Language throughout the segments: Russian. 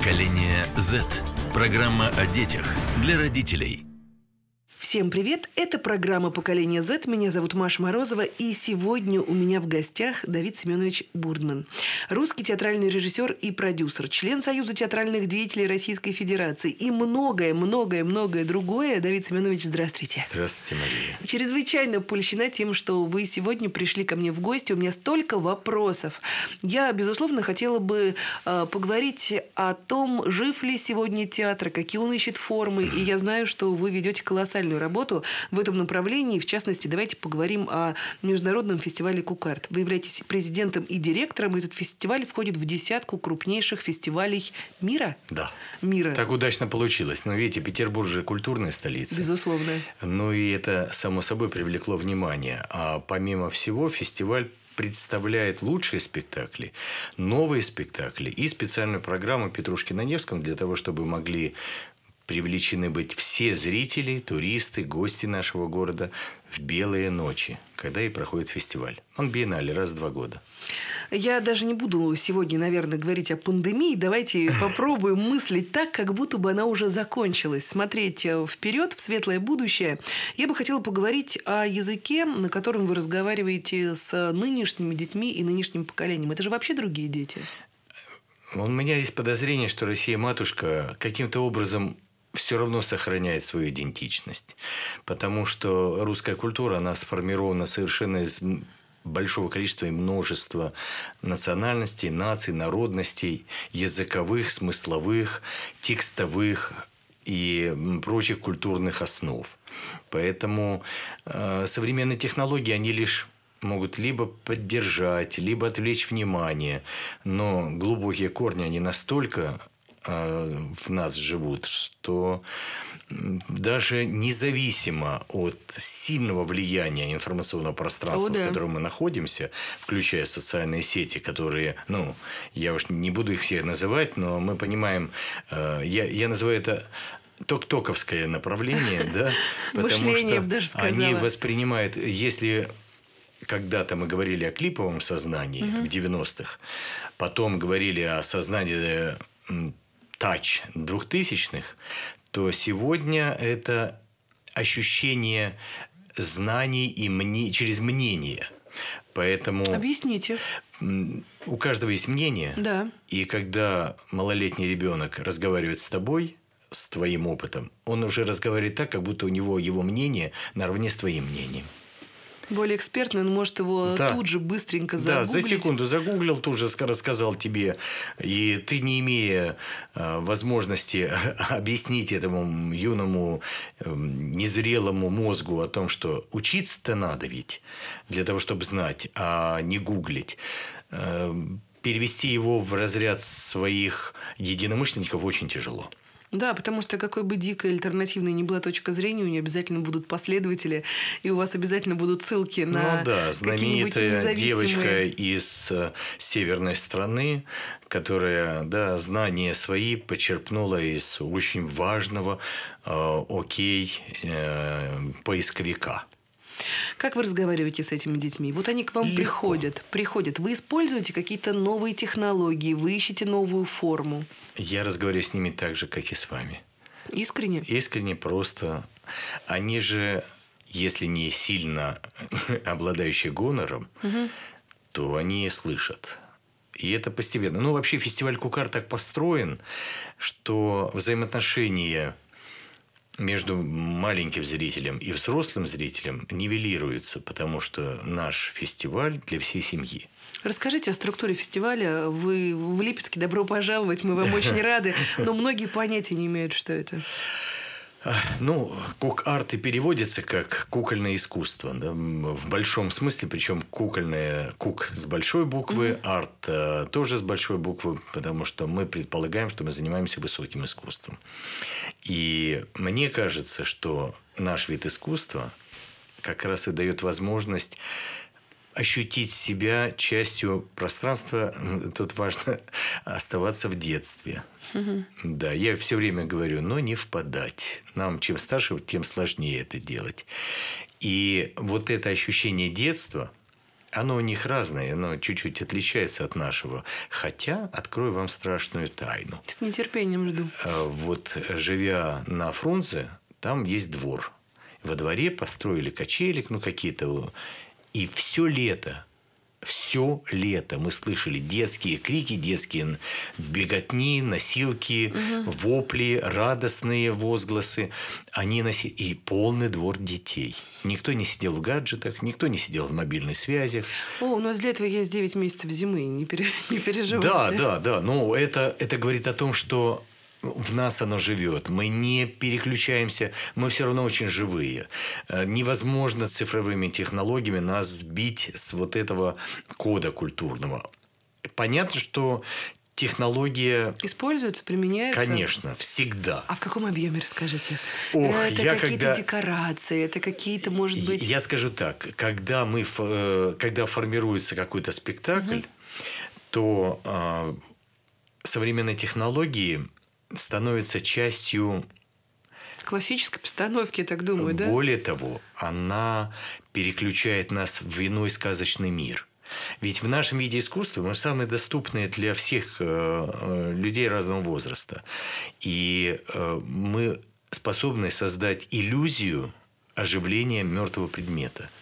Поколение Z. Программа о детях для родителей. Всем привет! Это программа «Поколение Z». Меня зовут Маша Морозова. И сегодня у меня в гостях Давид Семенович Бурдман. Русский театральный режиссер и продюсер, член Союза театральных деятелей Российской Федерации и многое-многое-многое другое. Давид Семенович, здравствуйте. Здравствуйте, Мария. Чрезвычайно польщена тем, что вы сегодня пришли ко мне в гости. У меня столько вопросов. Я, безусловно, хотела бы э, поговорить о том, жив ли сегодня театр, какие он ищет формы. И я знаю, что вы ведете колоссальную работу в этом направлении. В частности, давайте поговорим о международном фестивале «Кукарт». Вы являетесь президентом и директором. Этот фестиваль входит в десятку крупнейших фестивалей мира. Да. Мира. Так удачно получилось. Но видите, Петербург же культурная столица. Безусловно. Ну и это, само собой, привлекло внимание. А помимо всего, фестиваль представляет лучшие спектакли, новые спектакли и специальную программу «Петрушки на Невском» для того, чтобы могли привлечены быть все зрители, туристы, гости нашего города в белые ночи, когда и проходит фестиваль. Он биеннале раз в два года. Я даже не буду сегодня, наверное, говорить о пандемии. Давайте попробуем мыслить так, как будто бы она уже закончилась. Смотреть э, вперед, в светлое будущее. Я бы хотела поговорить о языке, на котором вы разговариваете с нынешними детьми и нынешним поколением. Это же вообще другие дети. У меня есть подозрение, что Россия-матушка каким-то образом все равно сохраняет свою идентичность. Потому что русская культура, она сформирована совершенно из большого количества и множества национальностей, наций, народностей, языковых, смысловых, текстовых и прочих культурных основ. Поэтому э, современные технологии, они лишь могут либо поддержать, либо отвлечь внимание, но глубокие корни, они настолько в нас живут, что даже независимо от сильного влияния информационного пространства, О, да. в котором мы находимся, включая социальные сети, которые, ну, я уж не буду их все называть, но мы понимаем, э, я, я называю это ток-токовское направление, да, потому что они воспринимают, если когда-то мы говорили о клиповом сознании в 90-х, потом говорили о сознании тач двухтысячных, то сегодня это ощущение знаний и мне, через мнение. Поэтому... Объясните. У каждого есть мнение. Да. И когда малолетний ребенок разговаривает с тобой, с твоим опытом, он уже разговаривает так, как будто у него его мнение наравне с твоим мнением более экспертный, он может его да. тут же быстренько загуглить. Да, за секунду загуглил, тут же рассказал тебе. И ты, не имея э, возможности объяснить этому юному э, незрелому мозгу о том, что учиться-то надо ведь для того, чтобы знать, а не гуглить, э, перевести его в разряд своих единомышленников очень тяжело. Да, потому что какой бы дикой альтернативной ни была точка зрения, у нее обязательно будут последователи, и у вас обязательно будут ссылки на Ну да, знаменитая девочка из э, северной страны, которая, да, знания свои почерпнула из очень важного э, окей э, поисковика. Как вы разговариваете с этими детьми? Вот они к вам Легко. приходят, приходят. Вы используете какие-то новые технологии, вы ищете новую форму? Я разговариваю с ними так же, как и с вами. Искренне? Искренне просто. Они же, если не сильно обладающие гонором, угу. то они слышат. И это постепенно. Ну, вообще фестиваль Кукар так построен, что взаимоотношения между маленьким зрителем и взрослым зрителем нивелируется, потому что наш фестиваль для всей семьи. Расскажите о структуре фестиваля. Вы в Липецке, добро пожаловать, мы вам очень рады, но многие понятия не имеют, что это. Ну, кук-арт и переводится как кукольное искусство. Да? В большом смысле, причем кукольное кук с большой буквы, mm-hmm. арт э, тоже с большой буквы, потому что мы предполагаем, что мы занимаемся высоким искусством. И мне кажется, что наш вид искусства как раз и дает возможность ощутить себя частью пространства. Тут важно оставаться в детстве. Угу. Да, я все время говорю, но не впадать. Нам чем старше, тем сложнее это делать. И вот это ощущение детства, Оно у них разное, оно чуть-чуть отличается от нашего. Хотя, открою вам страшную тайну. С нетерпением жду. Э, вот живя на Фрунзе, там есть двор. Во дворе построили качелик, ну какие-то. И все лето все лето мы слышали детские крики, детские беготни, носилки, угу. вопли, радостные возгласы. Они носили... И полный двор детей. Никто не сидел в гаджетах, никто не сидел в мобильной связи. О, у нас для этого есть 9 месяцев зимы, не, пере... не переживайте. Да, да, да. Но это, это говорит о том, что в нас оно живет. Мы не переключаемся, мы все равно очень живые. Э, невозможно цифровыми технологиями нас сбить с вот этого кода культурного. Понятно, что технология... Используется, применяется? Конечно, всегда. А в каком объеме, расскажите? Ох, это я какие-то когда... декорации, это какие-то, может быть... Я скажу так, когда, мы, э, когда формируется какой-то спектакль, угу. то э, современные технологии становится частью классической постановки, я так думаю, да? Более того, она переключает нас в иной сказочный мир. Ведь в нашем виде искусства мы самые доступные для всех э, э, людей разного возраста. И э, мы способны создать иллюзию оживления мертвого предмета –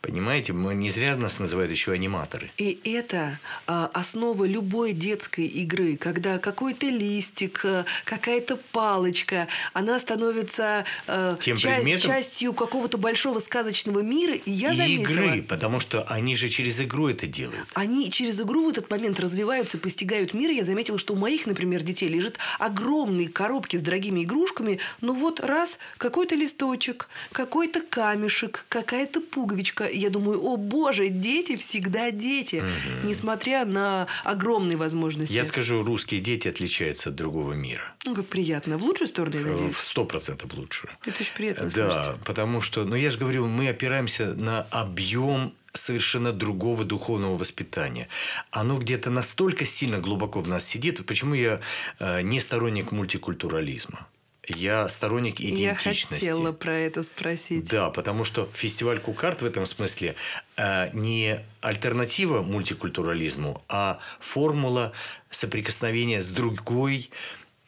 Понимаете, мы не зря нас называют еще аниматоры. И это а, основа любой детской игры, когда какой-то листик, э, какая-то палочка, она становится а, Тем ча- предметом... частью какого-то большого сказочного мира. И я и заметила, игры, потому что они же через игру это делают. Они через игру в этот момент развиваются, постигают мир. Я заметила, что у моих, например, детей лежит огромные коробки с дорогими игрушками. Ну вот раз, какой-то листочек, какой-то камешек, какая-то пуговичка я думаю, о боже, дети всегда дети, угу. несмотря на огромные возможности. Я скажу, русские дети отличаются от другого мира. Ну, как приятно. В лучшую сторону, я э, надеюсь? В сто процентов лучше. Это очень приятно Да, потому что, ну, я же говорю, мы опираемся на объем совершенно другого духовного воспитания. Оно где-то настолько сильно глубоко в нас сидит. Почему я э, не сторонник мультикультурализма? Я сторонник идентичности. Я хотела про это спросить. Да, потому что фестиваль Кукарт в этом смысле э, не альтернатива мультикультурализму, а формула соприкосновения с другой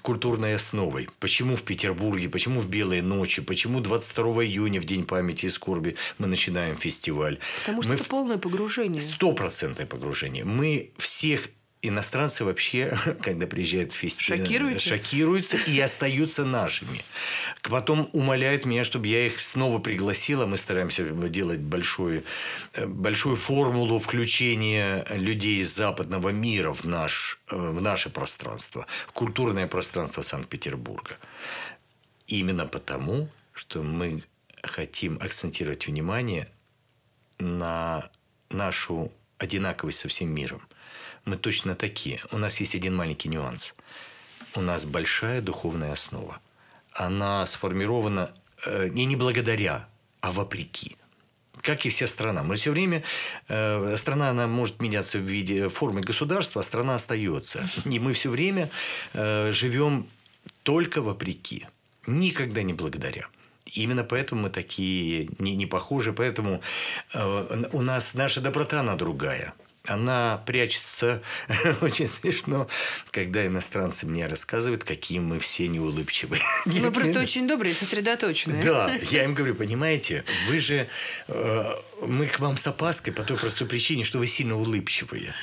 культурной основой. Почему в Петербурге, почему в Белые ночи, почему 22 июня, в День памяти и скорби, мы начинаем фестиваль. Потому что мы это полное погружение. Стопроцентное погружение. Мы всех иностранцы вообще, когда приезжают в фестиваль, шокируются? шокируются и остаются нашими. Потом умоляют меня, чтобы я их снова пригласила. Мы стараемся делать большую, э, большую формулу включения людей из западного мира в, наш, э, в наше пространство, в культурное пространство Санкт-Петербурга. Именно потому, что мы хотим акцентировать внимание на нашу одинаковость со всем миром мы точно такие. У нас есть один маленький нюанс. У нас большая духовная основа. Она сформирована э, не благодаря, а вопреки как и вся страна. Мы все время э, страна она может меняться в виде формы государства, а страна остается. И мы все время э, живем только вопреки, никогда не благодаря. Именно поэтому мы такие не, не похожи, поэтому э, у нас наша доброта она другая она прячется очень смешно, когда иностранцы мне рассказывают, какие мы все неулыбчивые. Мы просто очень добрые, сосредоточенные. Да, я им говорю, понимаете, вы же... Э, мы к вам с опаской по той простой причине, что вы сильно улыбчивые.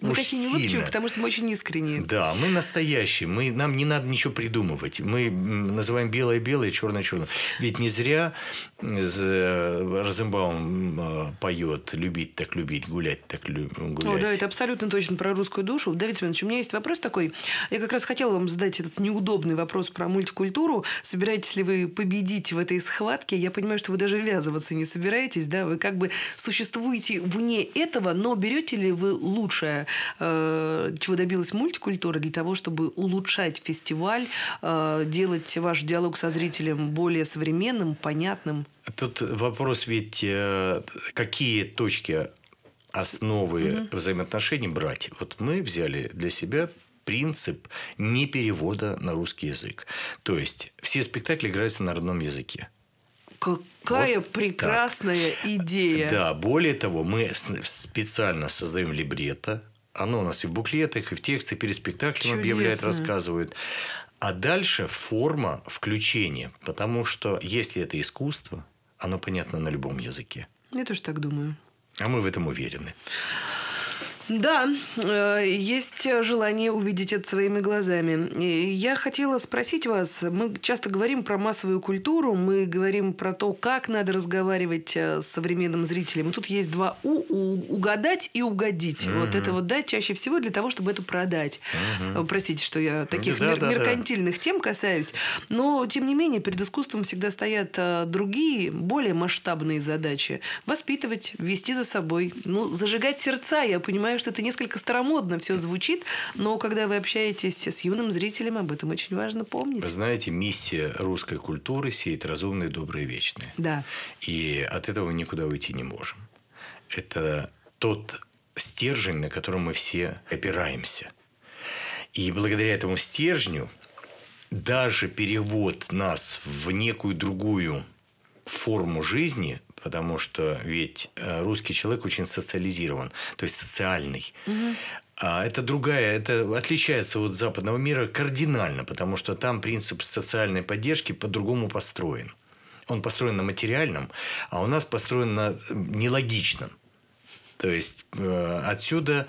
Мы такие неулыбчивые, потому что мы очень искренние. Да, мы настоящие. Мы, нам не надо ничего придумывать. Мы называем белое белое, черное черное. Ведь не зря э, Розенбаум э, поет «любить так любить, гулять так гулять». О, да, это абсолютно точно про русскую душу. Давид Семенович, у меня есть вопрос такой. Я как раз хотела вам задать этот неудобный вопрос про мультикультуру. Собираетесь ли вы победить в этой схватке? Я понимаю, что вы даже ввязываться не собираетесь, да? Вы как бы существуете вне этого, но берете ли вы лучшее чего добилась мультикультура для того, чтобы улучшать фестиваль, э, делать ваш диалог со зрителем более современным, понятным? Тут вопрос ведь, э, какие точки основы угу. взаимоотношений брать. Вот мы взяли для себя принцип не перевода на русский язык. То есть все спектакли играются на родном языке Какая Вот прекрасная идея. Да, более того, мы специально создаем либретто. Оно у нас и в буклетах, и в текстах, перед спектаклем объявляют, Чудесно. рассказывают. А дальше форма включения. Потому что если это искусство, оно понятно на любом языке. Я тоже так думаю. А мы в этом уверены. Да, э, есть желание увидеть это своими глазами. Я хотела спросить вас, мы часто говорим про массовую культуру, мы говорим про то, как надо разговаривать э, с современным зрителем. И тут есть два У, угадать и угодить. Вот это вот, да, чаще всего для того, чтобы это продать. Э, Простите, что я таких Да, мер- да, да. меркантильных тем касаюсь. Но, тем не менее, перед искусством всегда стоят другие, более масштабные задачи. Воспитывать, вести за собой, ну, зажигать сердца. Я понимаю, что это несколько старомодно все звучит, но когда вы общаетесь с юным зрителем, об этом очень важно помнить. Вы знаете, миссия русской культуры – сеять разумное, доброе, вечное. Да. И от этого мы никуда уйти не можем. Это тот стержень, на котором мы все опираемся. И благодаря этому стержню даже перевод нас в некую другую форму жизни, потому что ведь э, русский человек очень социализирован, то есть социальный. А это другая, это отличается от западного мира кардинально, потому что там принцип социальной поддержки по-другому построен. Он построен на материальном, а у нас построен на нелогичном. То есть э, отсюда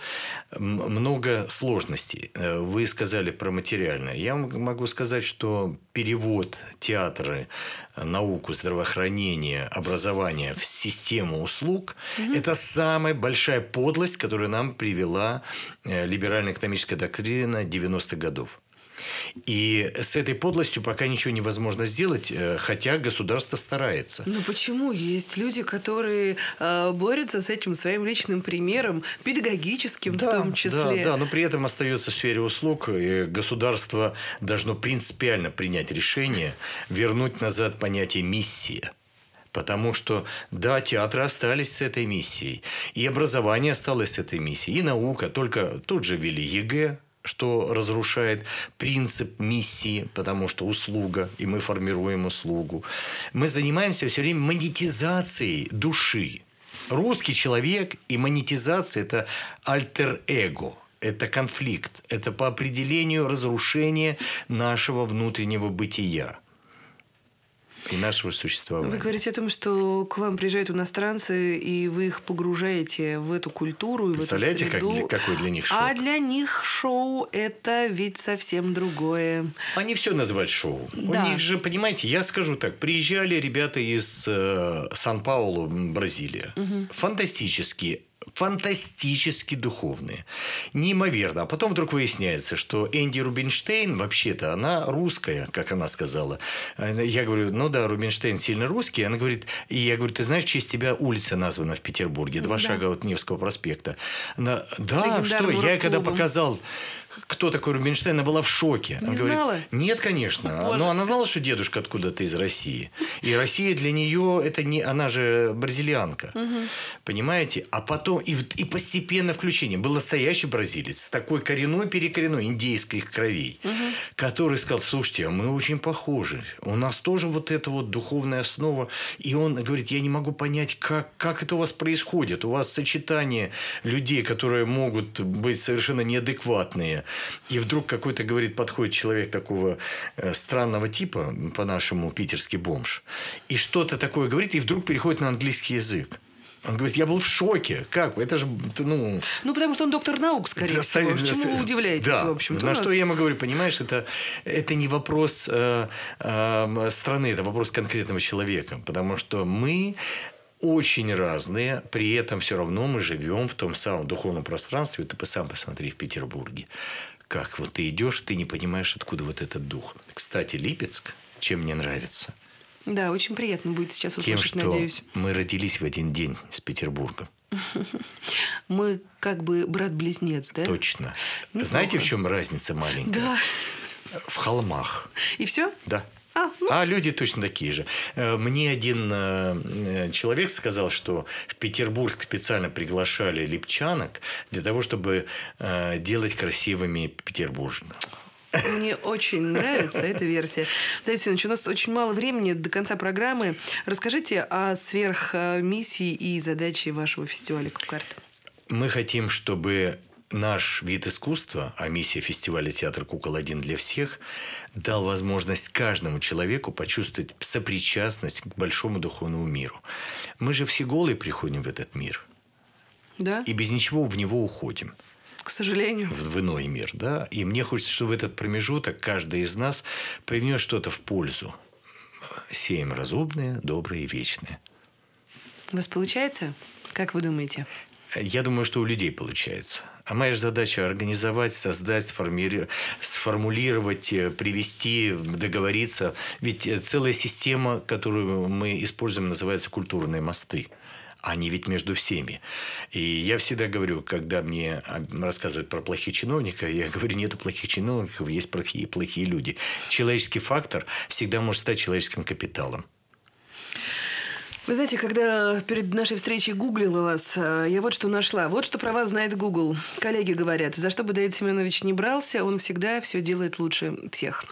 много сложностей. Э, Вы сказали про материальное. Я могу сказать, что перевод театра, э, науку, здравоохранения, образования в систему услуг это самая большая подлость, которую нам привела э, либерально-экономическая доктрина 90-х годов. И с этой подлостью пока ничего невозможно сделать, э, хотя государство старается. Ну почему? Есть люди, которые э, борются с этим своим личным примером, педагогическим в том числе. Да, да, но при этом остается в сфере услуг, и государство должно принципиально принять решение вернуть назад понятие «миссия». Потому что, да, театры остались с этой миссией, и образование осталось с этой миссией, и наука. Только тут же ввели ЕГЭ, что разрушает принцип миссии, потому что услуга, и мы формируем услугу. Мы занимаемся все время монетизацией души. Русский человек и монетизация – это альтер-эго. Это конфликт. Это по определению разрушение нашего внутреннего бытия и нашего существования. Вы говорите о том, что к вам приезжают иностранцы, и вы их погружаете в эту культуру, и в эту Представляете, как среду. для- какой для них шок? А для них шоу – это ведь совсем другое. Они все называют шоу. Да. У них же, понимаете, я скажу так, приезжали ребята из э, Сан-Паулу, Бразилия. Фантастические фантастически духовные. Неимоверно. А потом вдруг выясняется, что Энди Рубинштейн, вообще-то, она русская, как она сказала. Э, Я говорю, ну да, Рубинштейн сильно русский. Она говорит, и я говорю, ты знаешь, в честь тебя улица названа в Петербурге, два Да. шага от Невского проспекта. Она, да, что, я когда показал, кто такой Рубинштейн, она была в шоке. Не Она говорит, знала? нет, конечно. Боже. Но она знала, что дедушка откуда-то из России. И Россия для нее это не, она же бразильянка, понимаете? А потом и, и постепенно включение был настоящий бразилец такой коренной перекоренной индейских кровей, который сказал, слушайте, а мы очень похожи, у нас тоже вот эта вот духовная основа, и он говорит, я не могу понять, как как это у вас происходит, у вас сочетание людей, которые могут быть совершенно неадекватные, и вдруг какой-то, говорит, подходит человек такого э, странного типа, по-нашему питерский бомж, и что-то такое говорит, и вдруг переходит на английский язык. Он говорит, я был в шоке. Как? Это же, ну... Ну, потому что он доктор наук, скорее Да, всего. со- Чему вы удивляетесь, да. в общем-то? На У что нас- я ему говорю, понимаешь, это, это не вопрос э, э, страны, это вопрос конкретного человека. Потому что мы очень разные, при этом все равно мы живем в том самом духовном пространстве. Ты сам посмотри в Петербурге. Как вот ты идешь, ты не понимаешь, откуда вот этот дух. Кстати, Липецк, чем мне нравится? Да, очень приятно будет сейчас Тем, услышать, что надеюсь. мы родились в один день с Петербургом. Мы как бы брат-близнец, да? Точно. Неплохо. Знаете, в чем разница маленькая? Да. В холмах. И все? Да. А, ну. А люди точно такие же. Э, Мне один э, э, человек сказал, что в Петербург специально приглашали липчанок для того, чтобы делать красивыми петербуржцев. Мне очень нравится эта версия. Давайте, у нас очень мало времени до конца программы. Расскажите о сверхмиссии и задаче вашего фестиваля «Кукарт». Мы хотим, чтобы наш вид искусства, а миссия фестиваля «Театр кукол один для всех» дал возможность каждому человеку почувствовать сопричастность к большому духовному миру. Мы же все голые приходим в этот мир. Да? И без ничего в него уходим к сожалению. В, в иной мир, да. И мне хочется, чтобы в этот промежуток каждый из нас привнес что-то в пользу. Сеем разумное, доброе и вечное. У вас получается? Как вы думаете? Я думаю, что у людей получается. А моя задача организовать, создать, сформи... сформулировать, э, привести, договориться. Ведь э, целая система, которую мы используем, называется культурные мосты они ведь между всеми. И я всегда говорю, когда мне рассказывают про плохих чиновников, я говорю, нету плохих чиновников, есть плохие, плохие люди. Человеческий фактор всегда может стать человеческим капиталом. Вы знаете, когда перед нашей встречей гуглила вас, э, я вот что нашла. Вот что про вас знает Google. Коллеги говорят, за что бы Давид Семенович не брался, он всегда все делает лучше всех.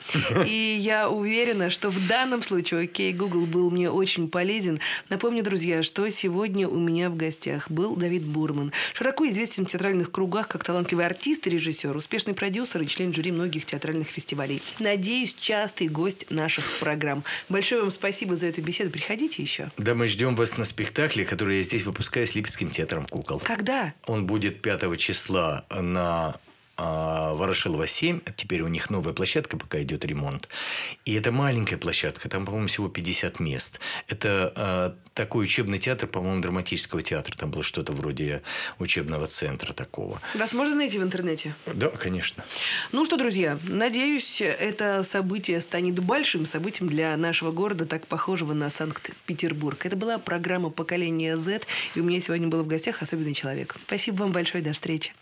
И я уверена, что в данном случае, окей, Google был мне очень полезен. Напомню, друзья, что сегодня у меня в гостях был Давид Бурман. Широко известен в театральных кругах как талантливый артист и режиссер, успешный продюсер и член жюри многих театральных фестивалей. Надеюсь, частый гость наших программ. Большое вам спасибо за эту беседу. Приходите еще. Да, мы ждем вас на спектакле, который я здесь выпускаю с Липецким театром кукол. Когда? Он будет 5 числа на Ворошилова 7. Теперь у них новая площадка, пока идет ремонт. И это маленькая площадка, там, по-моему, всего 50 мест. Это а, такой учебный театр, по-моему, драматического театра. Там было что-то вроде учебного центра такого. Вас можно найти в интернете? Да, конечно. Ну что, друзья, надеюсь, это событие станет большим событием для нашего города, так похожего на Санкт-Петербург. Это была программа «Поколение Z», и у меня сегодня был в гостях особенный человек. Спасибо вам большое, до встречи.